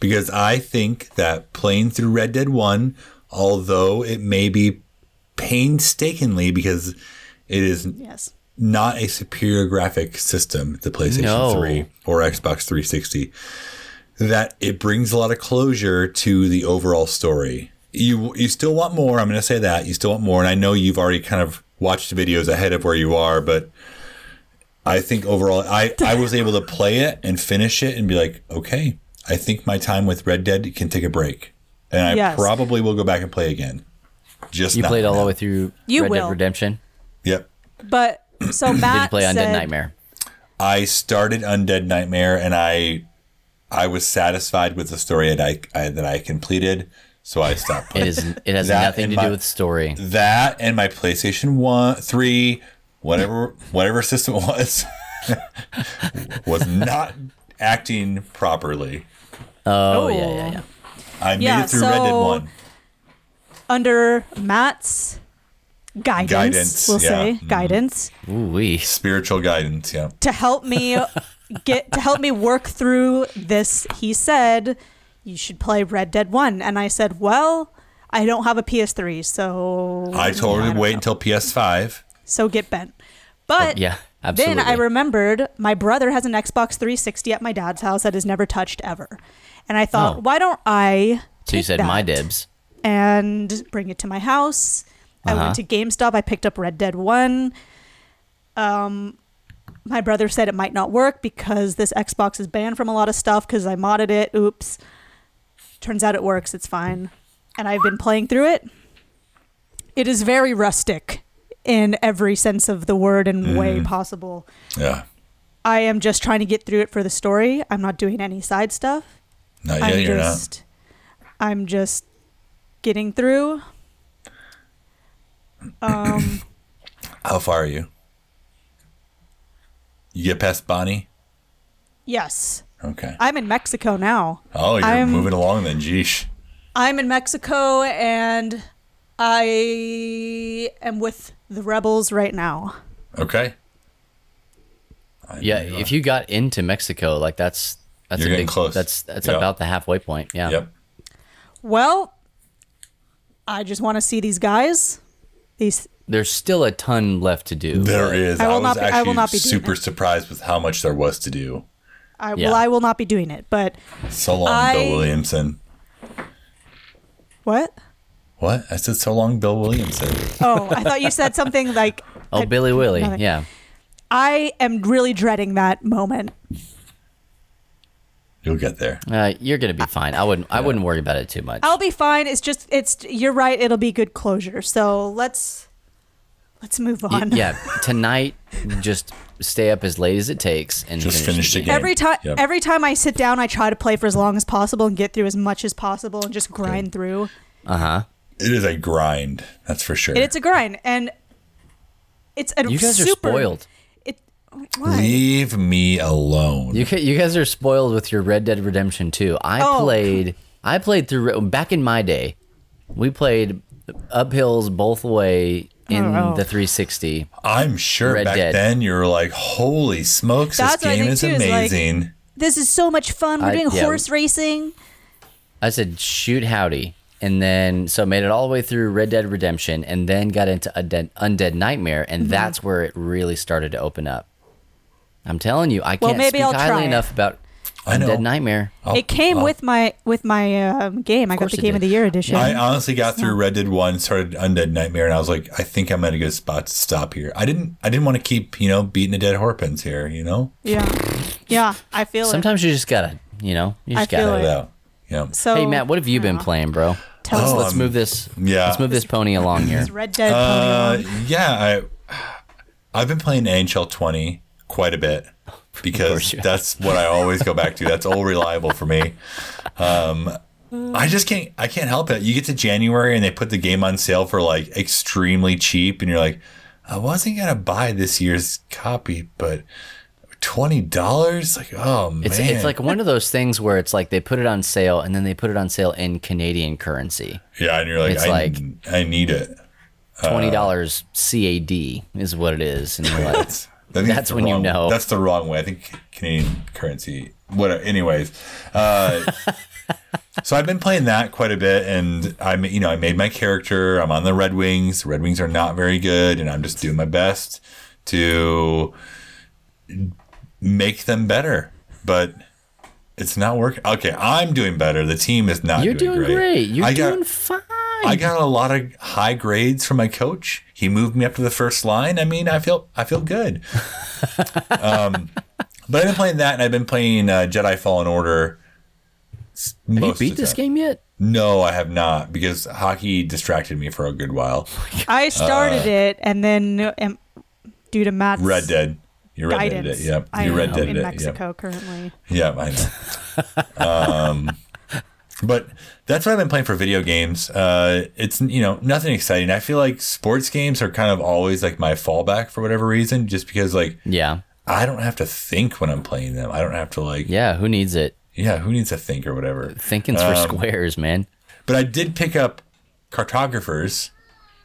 because I think that playing through Red Dead 1, although it may be painstakingly because it is yes, not a superior graphic system, the PlayStation No. 3 or Xbox 360, that it brings a lot of closure to the overall story. You you still want more. I'm going to say that you still want more, and I know you've already kind of watched the videos ahead of where you are, but I think overall, I I was able to play it and finish it and be like, okay, I think my time with Red Dead can take a break, and I Yes. probably will go back and play again. Just You not played all now. the way through You Red will. Dead Redemption. Yep. but so Matt Did you play Undead said, Nightmare? I started Undead Nightmare and I I was satisfied with the story that I, I that I completed, so I stopped It playing. is. It has That nothing to my- do with story. that and my PlayStation One, three, whatever whatever system it was, was not acting properly. Oh, Oh. yeah, yeah, yeah. I made Yeah, it through Red Dead One. under Matt's guidance, Guidance, we'll yeah. say Mhm. guidance Ooh wee. Spiritual guidance, yeah. to help me get to help me work through this. He said you should play Red Dead One, and I said, well. I don't have a PS3, so I told her don't to wait know. until PS5. so get bent. But Yeah, absolutely. Then I remembered my brother has an Xbox 360 at my dad's house that is never touched ever. And I thought, Oh. why don't I so you take said my dibs. and bring it to my house? I Uh-huh. went to GameStop, I picked up Red Dead 1. Um my brother said it might not work because this Xbox is banned from a lot of stuff because I modded it. Oops. Turns out it works. It's fine. And I've been playing through it. It is very rustic in every sense of the word and way possible. Yeah. I am just trying to get through it for the story. I'm not doing any side stuff. Not yet, I'm you're just I'm just getting through. Um. How far are you? You get past Bonnie? yes. Okay. I'm in Mexico now. Oh, you're I'm- moving along then. Geesh. I'm in Mexico and I am with the rebels right now. Okay. I Yeah, if are. you got into Mexico, like that's that's You're a big close. That's that's Yeah. about the halfway point. Yeah. Yep. Well, I just want to see these guys. These There's still a ton left to do. There is. but- is. I I, will was not be- I will not be super it. surprised with how much there was to do. I Yeah. well I will not be doing it, but So long, I- Bill Williamson. what? What? I said so long, Bill Williamson. Oh, I thought you said something like. Oh, Billy Willie. nothing. Yeah. I am really dreading that moment. You'll get there. Uh, you're gonna be fine. I wouldn't. I wouldn't worry about it too much. I'll be fine. It's just it's you're right. It'll be good closure. So let's let's move Y- on. yeah. Tonight, just stay up as late as it takes and Just finish the game. Every time Yep. every time I sit down, I try to play for as long as possible and get through as much as possible and just grind through. Uh huh. It is a grind, that's for sure. And it's a grind, and it's a You guys are spoiled. It why? Leave me alone. You you guys are spoiled with your Red Dead Redemption 2. I Oh. played I played through back in my day. We played uphills both way in Oh, the 360. I'm sure Red back Dead. then you were like, "Holy smokes, That's this game is too, is like- amazing!" This is so much fun. We're I- doing yeah. horse racing. I said shoot howdy and then so made it all the way through Red Dead Redemption and then got into Undead, Undead Nightmare and Mm-hmm. that's where it really started to open up. I'm telling you, I can't maybe speak I'll highly try it. enough about I know. Undead Nightmare. I'll- it came I'll- with my with my um, game. I got the it Game of the Year edition. I honestly got through Red Dead One, started Undead Nightmare, and I was like, I think I'm at a good spot to stop here. I didn't, I didn't want to keep, you know, beating a dead horpins here. You know, yeah, yeah. I feel it. Sometimes you just gotta, you know, you I just feel gotta. it. It out. Yeah. So Hey Matt, what have you been yeah. playing, bro? Tell Let's, us. let's um, move this. yeah. Let's move this pony along here. This Red Dead Uh, Pony. yeah, I, I've been playing NHL 20 quite a bit because course you have. that's what I always go back to. That's all reliable for me. Um, I just can't, I can't help it. You get to January and they put the game on sale for like extremely cheap, and you're like, I wasn't gonna buy this year's copy, but twenty dollars, like, oh man, It's it's like one of those things where it's like they put it on sale and then they put it on sale in Canadian currency. yeah, and you're like, it's I, like- I need it. Twenty dollars CAD is what it is, and you're like, That's the when you wrong- know. That's the wrong way. I think Canadian currency. What? Anyways, uh, so I've been playing that quite a bit, and I, you know, I made my character. I'm on the Red Wings. Red Wings are not very good, and I'm just doing my best to make them better. But it's not working. Okay, I'm doing better. The team is not. you're doing doing great. You're I got- doing fine. I got a lot of high grades from my coach. He moved me up to the first line. I mean, I feel I feel good. um, but I've been playing that, and I've been playing uh, Jedi Fallen Order. have you beat this time. game yet? No, I have not because hockey distracted me for a good while. I started it, and then um, due to Matt's uh, Red Dead. You red deaded it. Yep. You red am deaded in it. Mexico currently. Yeah, Yep. I know. um, but that's what I've been playing for video games. Uh, it's you know nothing exciting. I feel like sports games are kind of always like my fallback for whatever reason, just because like Yeah, I don't have to think when I'm playing them. I don't have to like, yeah. Who needs it? yeah, who needs to think or whatever. Thinking's for Um, squares, man. But I did pick up Cartographers,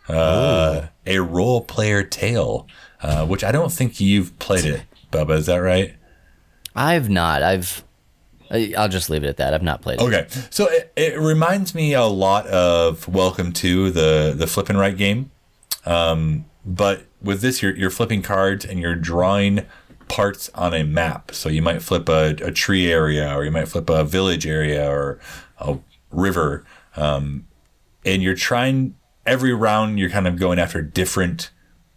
uh, a Roll Player tale, uh, which I don't think you've played it, Bubba. Is that right? I've not. I've. I'll just leave it at that. I've not played it. Okay, so it, it reminds me a lot of Welcome to the the flip and write game, um, but with this, you're you're flipping cards and you're drawing parts on a map. So you might flip a, a tree area, or you might flip a village area, or a river, um, and you're trying every round. You're kind of going after different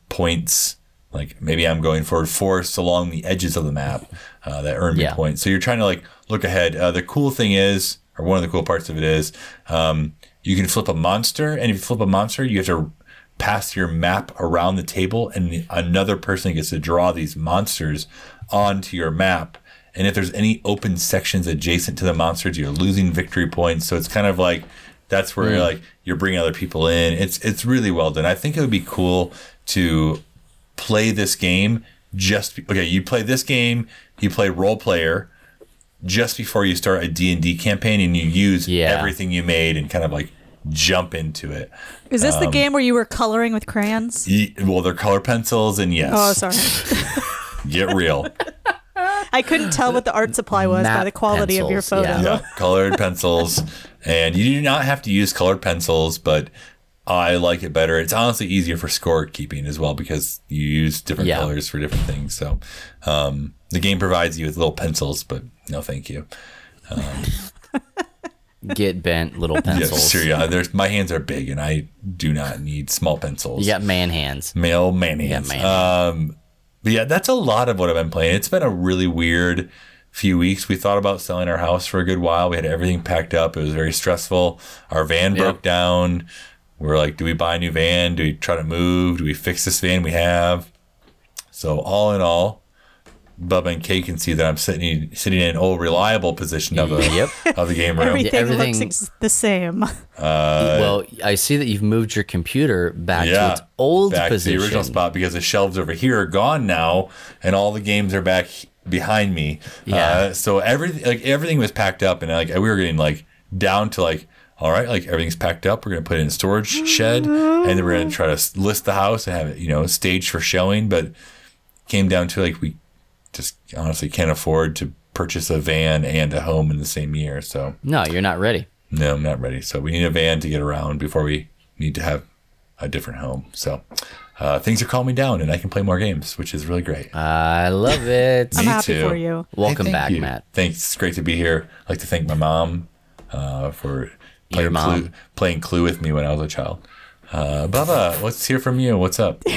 points. Like maybe I'm going for forests along the edges of the map uh, that earn me Yeah. points. So you're trying to like look ahead. Uh, the cool thing is, or one of the cool parts of it is, um, you can flip a monster, and if you flip a monster, you have to pass your map around the table, and the- another person gets to draw these monsters onto your map. And if there's any open sections adjacent to the monsters, you're losing victory points. So it's kind of like that's where you're like you're bringing other people in. It's it's really well done. I think it would be cool to play this game just okay. You play this game, you play role player just before you start a D and D campaign, and you use Yeah. everything you made and kind of like jump into it. Is this Um, the game where you were coloring with crayons? Ye- Well, they're color pencils, and yes, Oh, sorry. get real. I couldn't tell what the art supply was by the quality of your photo. yeah. yeah, colored pencils, and you do not have to use colored pencils, but I like it better. It's honestly easier for score keeping as well because you use different Yeah. colors for different things. So um, the game provides you with little pencils, but no, thank you. get bent little Yeah, pencils. sure. Yeah, there's my hands are big, and I do not need small pencils. You got man hands. male man hands. man Um, but yeah, that's a lot of what I've been playing. It's been a really weird few weeks. We thought about selling our house for a good while. We had everything packed up. It was very stressful. Our van broke down. We're like, do we buy a new van? Do we try to move? Do we fix this van we have? So all in all, Bubba and Kate can see that I'm sitting sitting in an old reliable position of the Yep. of the game room. Everything, everything- looks ex- the same. well, I see that you've moved your computer back to its old back position. to the original spot because the shelves over here are gone now, and all the games are back behind me. Yeah. Uh, so everything, like everything, was packed up, and like we were getting like down to like, all right, like everything's packed up. We're gonna put it in a storage shed, and then we're gonna try to list the house and have it, you know, staged for showing. But came down to like we just honestly can't afford to purchase a van and a home in the same year. So No, you're not ready. no, I'm not ready. So we need a van to get around before we need to have a different home. So uh, things are calming down, and I can play more games, which is really great. I love it. I'm Me happy too. for you. Welcome Hey, back, you. Matt. Thanks. It's great to be here. I'd like to thank my mom uh, for playing mom. Clue, playing Clue with me when I was a child. Uh, Bubba, let's hear from you. What's up?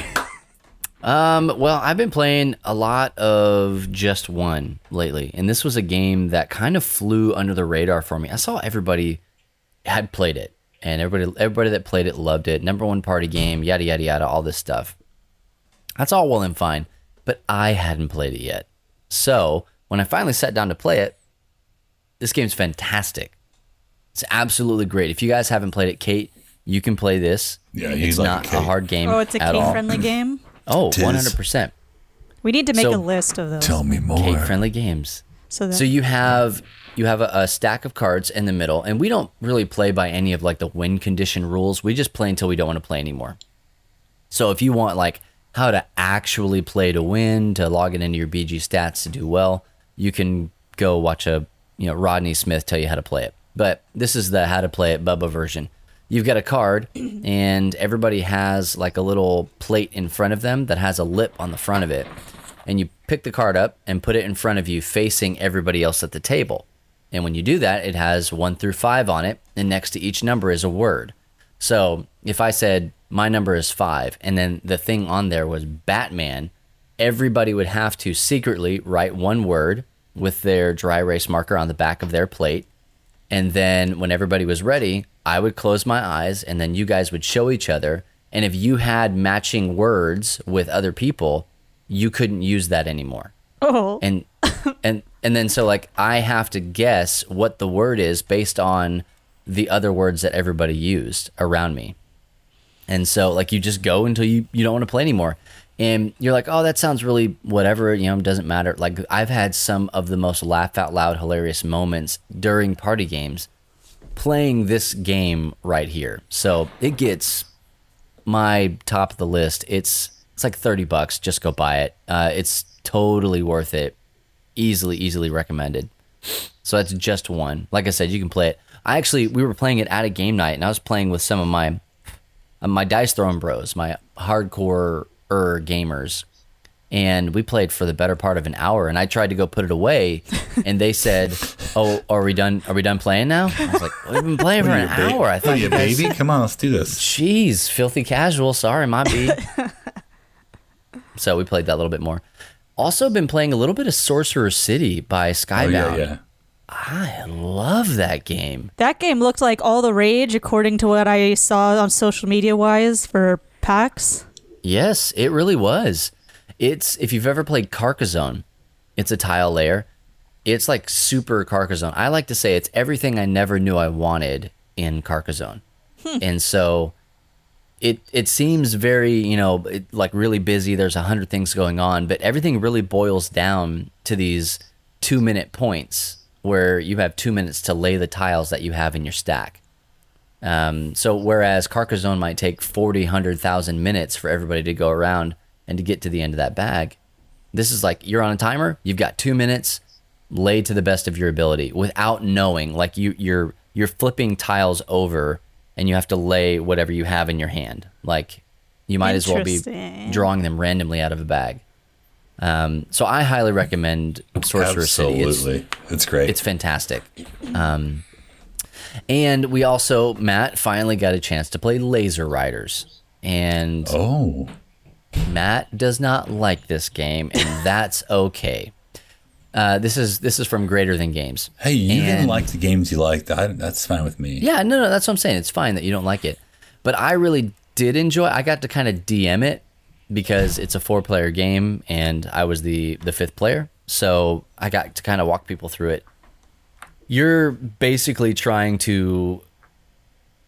Um, well, I've been playing a lot of just one lately, and this was a game that kind of flew under the radar for me. I saw everybody had played it, and everybody everybody that played it loved it. Number one party game, yada yada yada, all this stuff. That's all well and fine, but I hadn't played it yet. So when I finally sat down to play it, this game's fantastic. It's absolutely great. If you guys haven't played it, Kate, you can play this. Yeah, he's it's like not a a hard game. Oh, it's a at all. kid-friendly game. Oh, Tis. 100%. We need to make So- a list of those. Tell me more. Kate friendly games. so that So you have you have a, a stack of cards in the middle, and we don't really play by any of like the win condition rules. We just play until we don't want to play anymore. So if you want like how to actually play to win, to log it into your BG stats to do well, you can go watch a you know Rodney Smith tell you how to play it. But this is the how to play it Bubba version. You've got a card, and everybody has like a little plate in front of them that has a lip on the front of it and you pick the card up and put it in front of you facing everybody else at the table. And when you do that, it has one through five on it, and next to each number is a word. So if I said my number is five, and then the thing on there was Batman, everybody would have to secretly write one word with their dry erase marker on the back of their plate. And then when everybody was ready, I would close my eyes, and then you guys would show each other. And if you had matching words with other people, you couldn't use that anymore oh, and and and then so like I have to guess what the word is based on the other words that everybody used around me. And so like you just go until you you don't want to play anymore. And you're like, "Oh, that sounds really whatever, you know, doesn't matter." Like I've had some of the most laugh out loud hilarious moments during party games playing this game right here. So, it gets my top of the list. It's it's like thirty bucks. Just go buy it. Uh, it's totally worth it. Easily, easily recommended. So that's just one. Like I said, you can play it. I actually we were playing it at a game night, and I was playing with some of my my dice throwing bros, my hardcore er gamers, and we played for the better part of an hour. And I tried to go put it away, and they said, "Oh, are we done? Are we done playing now?" I was like, "We've been playing for an Ba- hour." I thought are you, you guys baby? Come on, let's do this. Jeez, filthy casual. Sorry, my B. so we played that a little bit more. Also, been playing a little bit of Sorcerer City by Oh Skybound. yeah, yeah. I love that game. that game looked like all the rage according to what I saw on social media wise for PAX. Yes, it really was. It's if you've ever played Carcassonne, it's a tile layer. It's like super Carcassonne. I like to say it's everything I never knew I wanted in Carcassonne. Hmm. And so it it seems very, you know, it, like really busy. There's a hundred things going on, but everything really boils down to these two minute points where you have two minutes to lay the tiles that you have in your stack. Um, so whereas Carcassonne might take 40, 100,000 minutes for everybody to go around and to get to the end of that bag, this is like you're on a timer. You've got two minutes, lay to the best of your ability without knowing. Like you, you're you're flipping tiles over, and you have to lay whatever you have in your hand. Like you might as well be drawing them randomly out of a bag. Um, so I highly recommend Sorcerer City. It's, Absolutely, it's, great. it's fantastic. Um, And we also Matt finally got a chance to play Laser Riders, and Oh, Matt does not like this game, and that's okay. Uh, this is this is from Greater Than Games. hey, you And- didn't like the games you liked. That, that's fine with me. Yeah, no, no, that's what I'm saying. It's fine that you don't like it, but I really did enjoy. I got to kind of DM it because it's a four player game, and I was the the fifth player, so I got to kind of walk people through it. You're basically trying to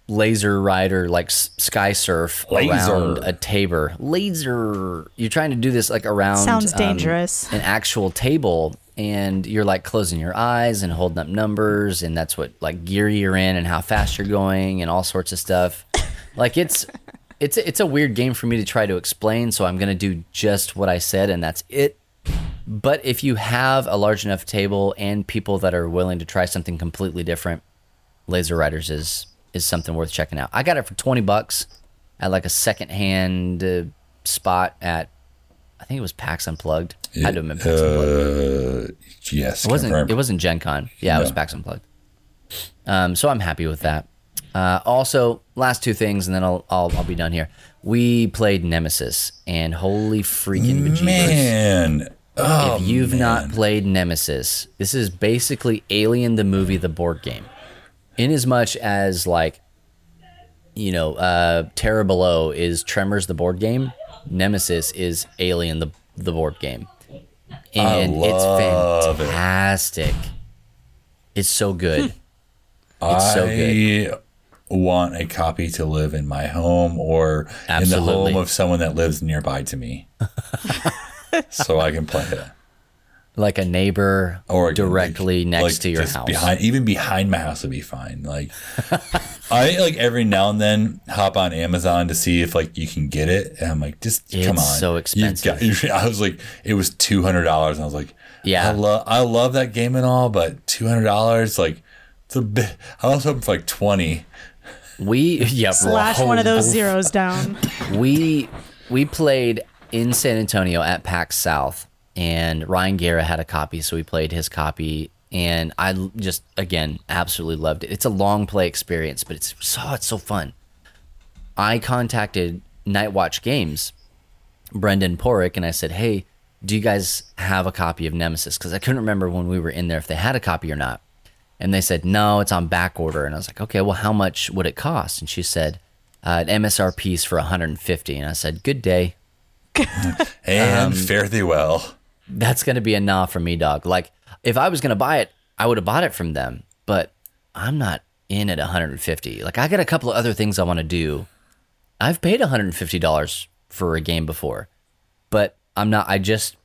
laser rider like s- sky surf Laser. around a tabor laser you're trying to do this like around Sounds um, dangerous. an actual table and you're like closing your eyes and holding up numbers and that's what like gear you're in and how fast you're going and all sorts of stuff like it's it's it's a weird game for me to try to explain so i'm going to do just what i said and that's it but if you have a large enough table and people that are willing to try something completely different laser riders is is something worth checking out i got it for 20 bucks at like a secondhand uh, spot at i think it was pax unplugged i had to have been pax unplugged Uh, yes, it wasn't. confirmed. It wasn't Gen Con. Yeah, it was PAX Unplugged. Um, so I'm happy with that. Uh, also, last two things, and then I'll, I'll I'll be done here. We played Nemesis, and holy freaking! Man, oh, if you've man. not played Nemesis, this is basically Alien the movie, the board game. In as much as like, you know, uh, Terror Below is Tremors the board game, Nemesis is Alien the the board game, and it's love it. fantastic. It's so good. It's so good. I want a copy to live in my home or in the home of someone that lives nearby to me, so I can play it. like a neighbor Or directly like- next like, to your house. behind, even behind my house would be fine. Like, I like every now and then hop on Amazon to see if like you can get it, and I'm like, just come on, so You've got- I was like, it was two hundred dollars, and I was like, Yeah. I love I love that game and all, but two hundred dollars, like, it's a bit. I was hoping for like twenty. we yeah Slash one of those zeros down. we we played in San Antonio at PAX South, and Ryan Guerra had a copy, so we played his copy, and I just again absolutely loved it. It's a long play experience, but it's so it's so fun. I contacted Night Watch Games, Brendan Porick, and I said, "Hey, do you guys have a copy of Nemesis?" Because I couldn't remember when we were in there if they had a copy or not. And they said, "No, it's on back order." And I was like, "Okay, well, how much would it cost?" And she said, uh, "An MSRP is for 150." And I said, "Good day." And Um, fare thee well. That's gonna be a nah for me, dog. Like, if I was gonna buy it, I would have bought it from them. But I'm not in at 150. Like, I got a couple of other things I want to do. I've paid 150 dollars for a game before, but I'm not. I just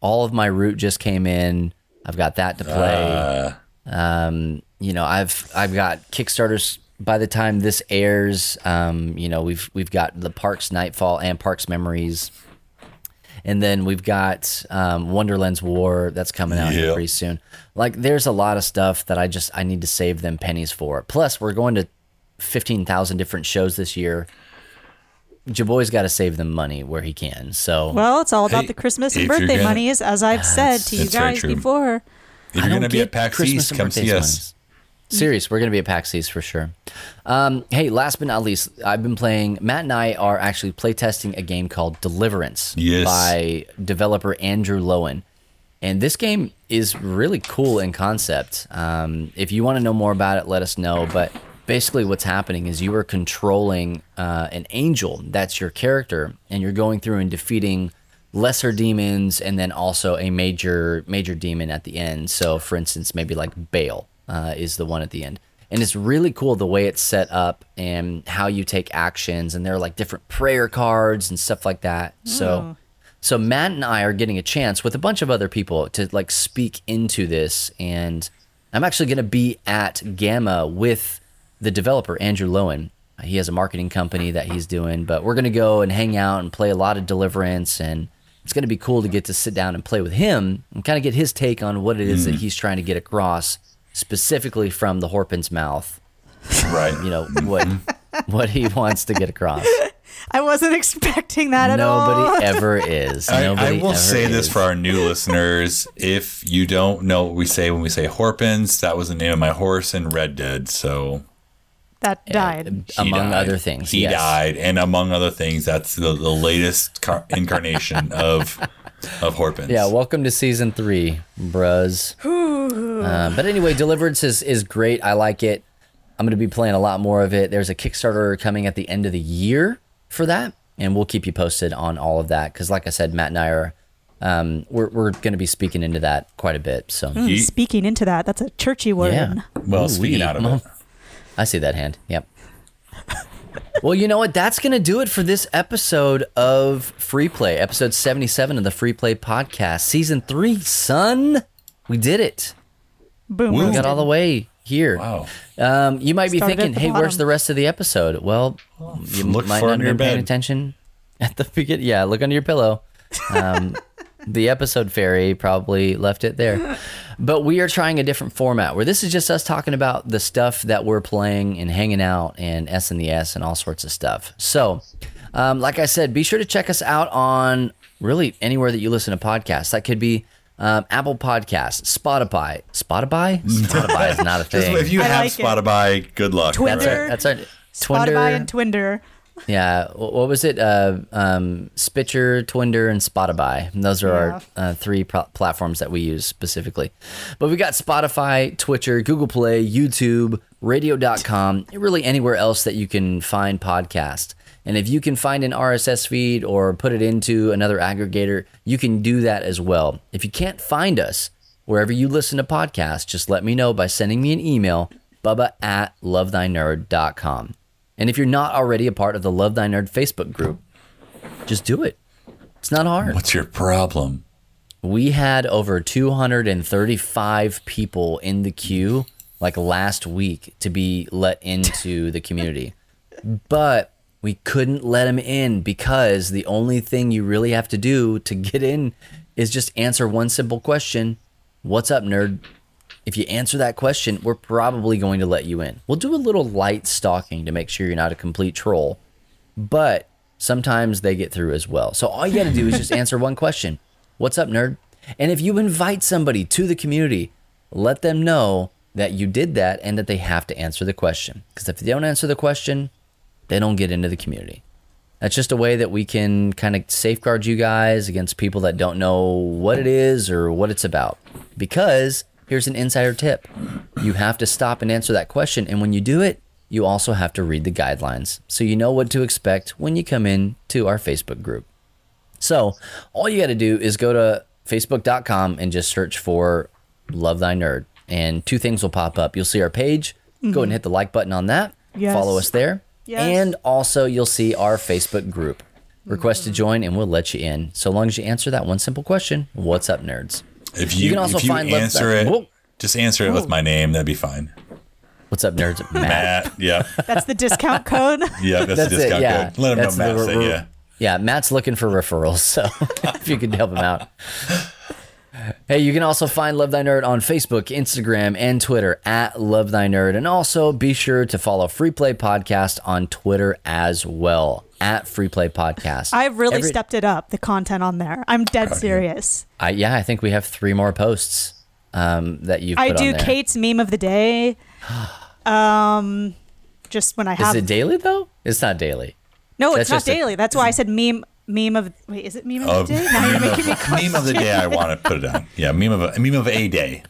all of my Root just came in. I've got that to play. um, you know, I've I've got Kickstarters. By the time this airs, um, you know, we've we've got the Parks Nightfall and Parks Memories, and then we've got um, Wonderland's War that's coming out here Yep. pretty soon. Like, there's a lot of stuff that I just I need to save them pennies for. Plus, we're going to fifteen thousand different shows this year. Jaboy's got to save them money where he can. So Well, it's all about Hey, the Christmas and birthday gonna- monies, as I've said to you guys before. If you're gonna be get at PAX Christmas East, come birthdays see us. ones. Serious, we're gonna be at PAX East for sure. Um, hey, last but not least, I've been playing. Matt and I are actually playtesting a game called Deliverance Yes. by developer Andrew Lowen, and this game is really cool in concept. Um, if you want to know more about it, let us know. But basically, what's happening is you are controlling uh, an angel. That's your character, and you're going through and defeating lesser demons and then also a major major demon at the end so for instance maybe like Baal uh, is the one at the end. And it's really cool the way it's set up and how you take actions and there are like different prayer cards and stuff like that. So so matt and i are getting a chance with a bunch of other people to like speak into this. And i'm actually going to be at GAMA with the developer andrew lowen. He has a marketing company that he's doing but we're going to go and hang out and play a lot of deliverance. And it's going to be cool to get to sit down and play with him and kind of get his take on what it is that he's trying to get across specifically from the horpin's mouth Right. you know what what he wants to get across I wasn't expecting that at all. nobody ever is I, I nobody will ever say this for our new listeners. If you don't know what we say when we say Horpins, that was the name of my horse in Red Dead. So that died. He among died. other things. He yes. died, and among other things, that's the, the latest car- incarnation of of Horpins. Yeah, welcome to season three, bruz. Uh, but anyway, Deliverance is, is great. I like it. I'm going to be playing a lot more of it. There's a Kickstarter coming at the end of the year for that, and we'll keep you posted on all of that. Because, like I said, Matt and I are um, we're we're going to be speaking into that quite a bit. So Mm, Speaking into that, that's a churchy word. yeah. Well, Ooh, speaking wee. out of it. I see that hand. Yep. Well, you know what? That's going to do it for this episode of Free Play, episode 77 of the Free Play podcast, season three, son. We did it. Boom. We We got all the way here. Wow. Um, you might be Started at thinking, the hey, where's the rest of the episode? Well, you Look might for not have your been paying attention at the beginning. Yeah, look under your pillow. Um, the episode fairy probably left it there. But we are trying a different format where this is just us talking about the stuff that we're playing and hanging out and S and the S and all sorts of stuff. So, um, like I said, be sure to check us out on really anywhere that you listen to podcasts. That could be um, Apple Podcasts, Spotify. Spotify? Spotify is not a Just thing. if you I have like it. Spotify, good luck. Twitter. That's our Spotify Twinder. and Twinder. Yeah, wh- what was it? Uh, um, Spitcher, Twinder, and Spotify. And those are Yeah. our uh, three pro- platforms that we use specifically. But we got Spotify, Twitcher, Google Play, YouTube, Radio.com, really anywhere else that you can find podcasts. And if you can find an RSS feed or put it into another aggregator, you can do that as well. If you can't find us wherever you listen to podcasts, just let me know by sending me an email, bubba at lovethynerd.com. And if you're not already a part of the Love Thy Nerd Facebook group, just do it. It's not hard. What's your problem? We had over 235 people in the queue like last week to be let into the community. But we couldn't let them in because the only thing you really have to do to get in is just answer one simple question What's up, nerd? If you answer that question, we're probably going to let you in. We'll do a little light stalking to make sure you're not a complete troll, but sometimes they get through as well. So all you got to do is just answer one question What's up, nerd? And if you invite somebody to the community, let them know that you did that and that they have to answer the question. Because if they don't answer the question, they don't get into the community. That's just a way that we can kind of safeguard you guys against people that don't know what it is or what it's about. Because here's an insider tip you have to stop and answer that question. And when you do it, you also have to read the guidelines so you know what to expect when you come in to our Facebook group. So all you got to do is go to facebook.com and just search for Love Thy Nerd. And two things will pop up. You'll see our page. Go ahead mm-hmm. and hit the like button on that. Yes. Follow us there. Yes. And also, you'll see our Facebook group. Request to mm-hmm. join, and we'll let you in. So long as you answer that one simple question What's up, nerds? If You you, can also if you find answer it, Whoa. just answer it with my name. That'd be fine. What's up, nerds? Matt. Matt. Yeah. That's the discount code. Yeah. That's, That's the it. Yeah. code. Let him That's know Matt the- sent we're- Yeah, Matt's looking for referrals, so if you could help him out. Hey, you can also find Love Thy Nerd on Facebook, Instagram, and Twitter at Love Thy Nerd. And also be sure to follow Free Play Podcast on Twitter as well, at Free Play Podcast. I've really Every- stepped it up, the content on there. I'm dead serious. I, yeah, I think we have three more posts um, that you've I put do on there. Kate's meme of the day. Um, just when I Is have it daily, though? It's not daily. no, that's it's not a- daily. That's why I said meme meme of wait, is it meme of Oh, the day? Now you're making me of, meme of the day. I want to put it down. Yeah. Meme of a meme of a day.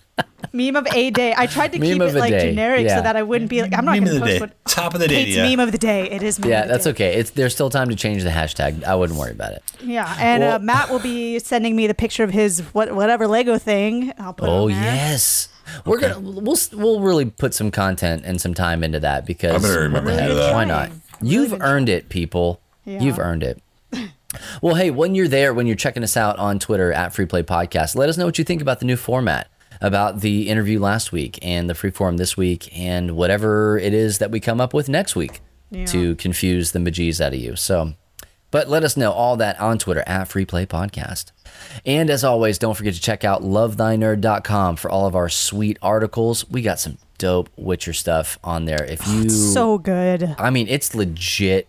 meme of a day. I tried to Meme keep it like day, generic yeah. so that I wouldn't be like I'm not Meme going of to the post day. what Top of the day. Kate's Yeah. meme of the day. It is meme Yeah, of the that's day. okay. It's there's still time to change the hashtag. I wouldn't worry about it. Yeah, and uh, Matt will be sending me the picture of his what whatever Lego thing. I'll put it Oh on yes, we're gonna we'll we'll really put some content and some time into that because I'm gonna remember what the to do heck, that. why not? You've earned it, people. Yeah. You've earned it. Well, hey, when you're there, when you're checking us out on Twitter at Free Play Podcast, let us know what you think about the new format, about the interview last week and the free form this week, and whatever it is that we come up with next week Yeah. to confuse the bejeez out of you. So, but let us know all that on Twitter at Free Play Podcast. And as always, don't forget to check out lovethynerd.com for all of our sweet articles. We got some dope Witcher stuff on there. If oh, you So good. I mean, it's legit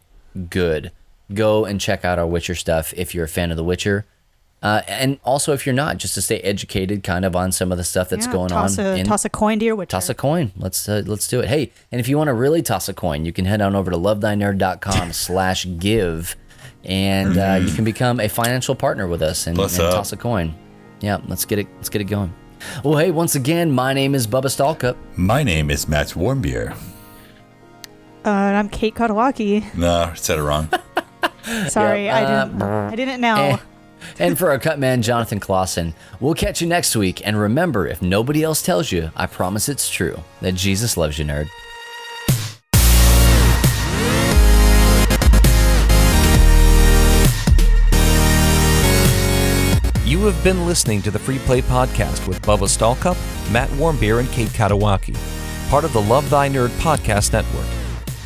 good. Go and check out our Witcher stuff if you're a fan of The Witcher. Uh, and also, if you're not, just to stay educated, kind of on some of the stuff that's Yeah, going toss on. A, in- toss a coin to your Witcher. toss a coin. Let's uh, let's do it. Hey, and if you want to really toss a coin, you can head on over to lovethynerd.com slash give, and uh, you can become a financial partner with us and, and toss a coin. Yeah, let's get it. Let's get it going. Well, hey, once again, my name is Bubba Stallcup. My name is Matt Warmbier. Uh, and I'm Kate Katawaki. No, I said it wrong. Sorry, I uh, didn't. I didn't know. Eh. and for our cut man, Jonathan Clausen, we'll catch you next week. And remember, if nobody else tells you, I promise it's true that Jesus loves you, nerd. You have been listening to the Free Play Podcast with Bubba Stallcup, Matt Warmbier, and Kate Katawaki, part of the Love Thy Nerd Podcast Network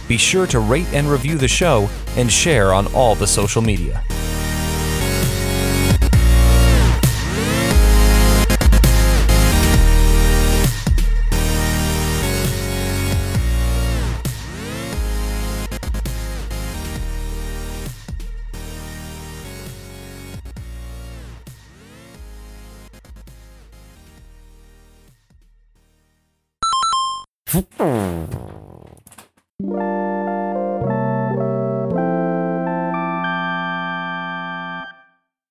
be sure to rate and review the show and share on all the social media.